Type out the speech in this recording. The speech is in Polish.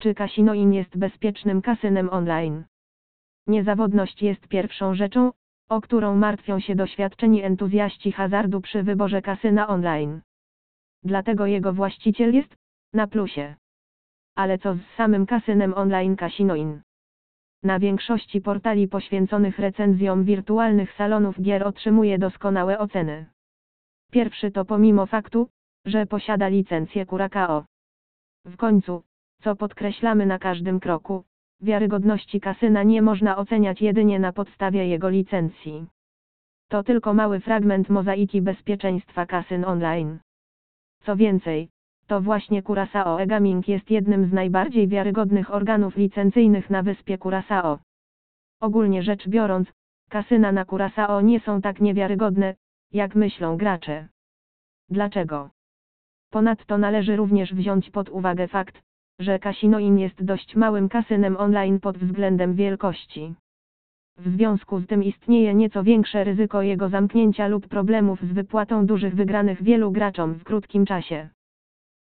Czy Casino In jest bezpiecznym kasynem online? Niezawodność jest pierwszą rzeczą, o którą martwią się doświadczeni entuzjaści hazardu przy wyborze kasyna online. Dlatego jego właściciel jest na plusie. Ale co z samym kasynem online Casino In? Na większości portali poświęconych recenzjom wirtualnych salonów gier otrzymuje doskonałe oceny. Pierwszy to pomimo faktu, że posiada licencję Curacao. W końcu, co podkreślamy na każdym kroku, wiarygodności kasyna nie można oceniać jedynie na podstawie jego licencji. To tylko mały fragment mozaiki bezpieczeństwa kasyn online. Co więcej, to właśnie Curaçao e-Gaming jest jednym z najbardziej wiarygodnych organów licencyjnych na wyspie Curaçao. Ogólnie rzecz biorąc, kasyna na Curaçao nie są tak niewiarygodne, jak myślą gracze. Dlaczego? Ponadto należy również wziąć pod uwagę fakt, że Casino In jest dość małym kasynem online pod względem wielkości. W związku z tym istnieje nieco większe ryzyko jego zamknięcia lub problemów z wypłatą dużych wygranych wielu graczom w krótkim czasie.